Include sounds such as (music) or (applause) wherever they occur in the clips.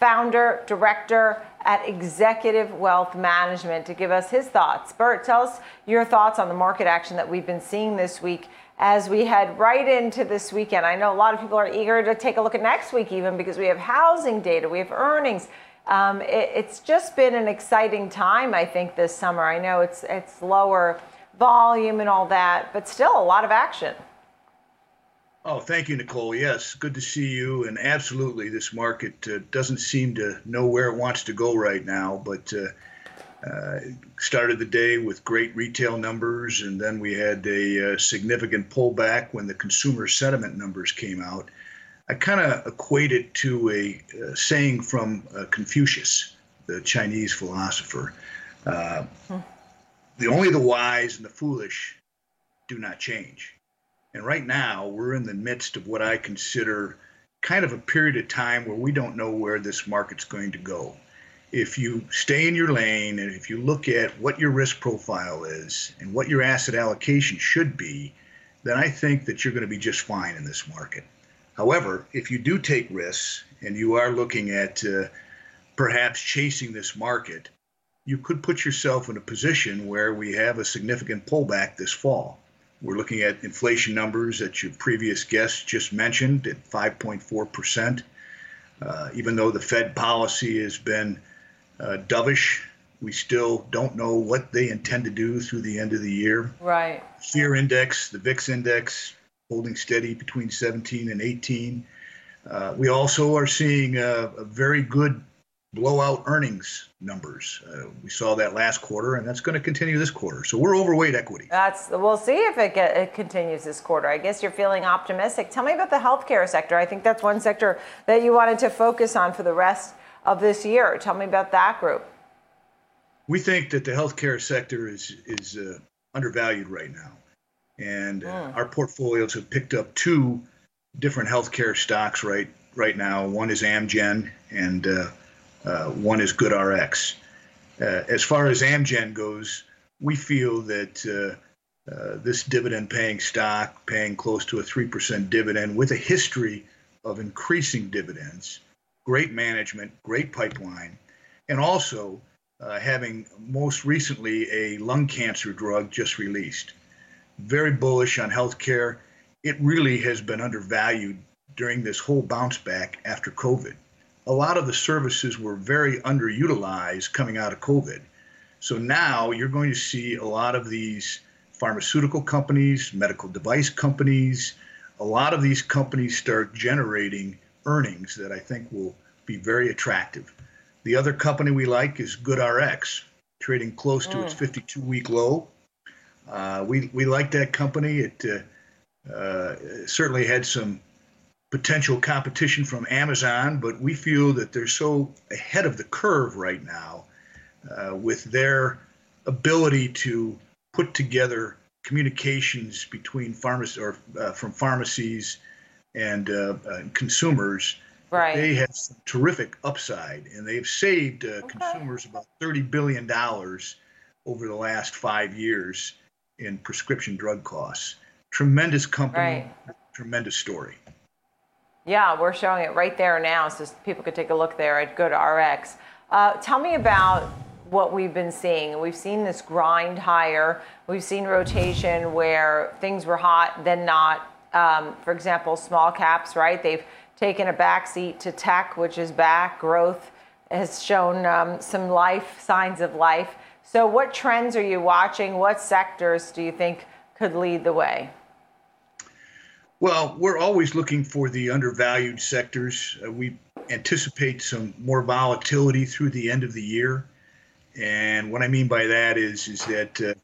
founder, director at Executive Wealth Management, to give us his thoughts. Bert, tell us your thoughts on the market action that we've been seeing this week as we head right into this weekend. I know a lot of people are eager to take a look at next week, even because we have housing data, we have earnings. Um, it, it's just been an exciting time, I think, this summer. I know it's it's lower volume and all that, but still a lot of action. Oh, thank you, Nicole. Yes, good to see you. And absolutely, this market uh, doesn't seem to know where it wants to go right now, but uh, uh, started the day with great retail numbers, and then we had a, uh, significant pullback when the consumer sentiment numbers came out. I kind of equate it to a, uh, saying from uh, Confucius, the Chinese philosopher. Hmm. The only the wise and the foolish do not change. And right now, we're in the midst of what I consider kind of a period of time where we don't know where this market's going to go. If you stay in your lane and if you look at what your risk profile is and what your asset allocation should be, then I think that you're going to be just fine in this market. However, if you do take risks and you are looking at uh, perhaps chasing this market, you could put yourself in a position where we have a significant pullback this fall. We're looking at inflation numbers that your previous guest just mentioned at 5.4%. Uh, even though the Fed policy has been uh, dovish, we still don't know what they intend to do through the end of the year. Right. Fear index, the VIX index, holding steady between 17 and 18. Uh, we also are seeing a, a very good blowout earnings numbers. Uh, we saw that last quarter, and that's going to continue this quarter. So we're overweight equity. That's we'll see if it, get, it continues this quarter. I guess you're feeling optimistic. Tell me about the healthcare sector. I think that's one sector that you wanted to focus on for the rest of this year. Tell me about that group. We think that the healthcare sector is is uh, undervalued right now, and uh, mm. our portfolios have picked up two different healthcare stocks right right now. One is Amgen, and uh, one is GoodRx. Uh, as far as Amgen goes, we feel that uh, uh, this dividend paying stock, paying close to a 3% dividend with a history of increasing dividends, great management, great pipeline, and also uh, having most recently a lung cancer drug just released. Very bullish on healthcare. It really has been undervalued during this whole bounce back after COVID a lot of the services were very underutilized coming out of COVID. So now you're going to see a lot of these pharmaceutical companies, medical device companies, a lot of these companies start generating earnings that I think will be very attractive. The other company we like is GoodRx, trading close to mm. its 52 week low. Uh, we, we like that company. It uh, uh, certainly had some potential competition from Amazon, but we feel that they're so ahead of the curve right now uh, with their ability to put together communications between pharmacies or uh, from pharmacies and uh, uh consumers. Right. They have some terrific upside, and they've saved uh, okay. consumers about thirty billion dollars over the last five years in prescription drug costs. Tremendous company, right. tremendous story. Yeah, we're showing it right there now, so people could take a look there at GoodRx. Uh, tell me about what we've been seeing. We've seen this grind higher. We've seen rotation where things were hot, then not. Um, for example, small caps, right? They've taken a backseat to tech, which is back. Growth has shown um, some life, signs of life. So, what trends are you watching? What sectors do you think could lead the way? Well, we're always looking for the undervalued sectors. Uh, we anticipate some more volatility through the end of the year. And what I mean by that is, is that uh,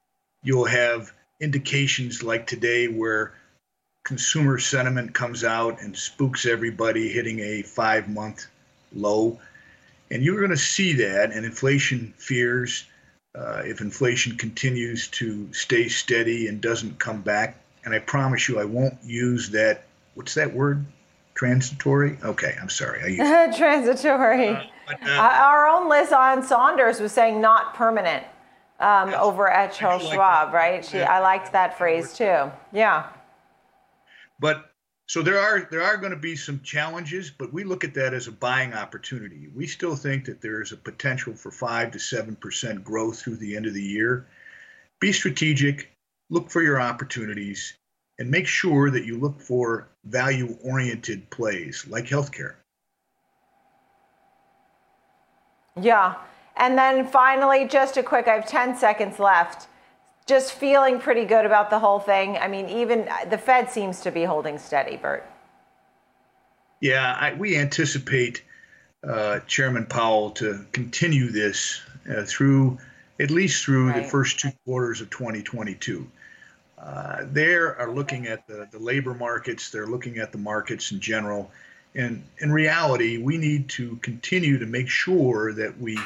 you'll have indications like today where consumer sentiment comes out and spooks everybody, hitting a five month low. And you're going to see that, and inflation fears. Uh, if inflation continues to stay steady and doesn't come back and I promise you I won't use that. What's that word? Transitory? Okay, I'm sorry. I use (laughs) Transitory. Uh, but, uh, Our own Liz Ann Sonders was saying not permanent um, yes, over at Charles like Schwab, that. right? She, yeah. I liked that phrase too. Yeah. But So there are there are going to be some challenges, but we look at that as a buying opportunity. We still think that there is a potential for five to seven percent growth through the end of the year. Be strategic, look for your opportunities, and make sure that you look for value-oriented plays like healthcare. Yeah. And then finally, just a quick, I have 10 seconds left. Just feeling pretty good about the whole thing. I mean, even the Fed seems to be holding steady, Bert. Yeah, I, we anticipate uh, Chairman Powell to continue this uh, through at least through right. the first two quarters of 2022. Uh, they are looking at the, the labor markets, they're looking at the markets in general. And in reality, we need to continue to make sure that we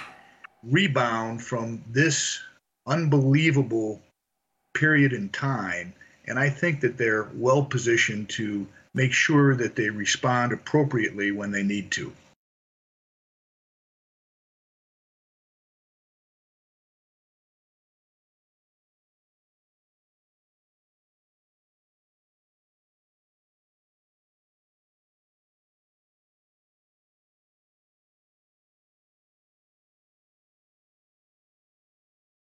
rebound from this unbelievable period in time. And I think that they're well positioned to make sure that they respond appropriately when they need to.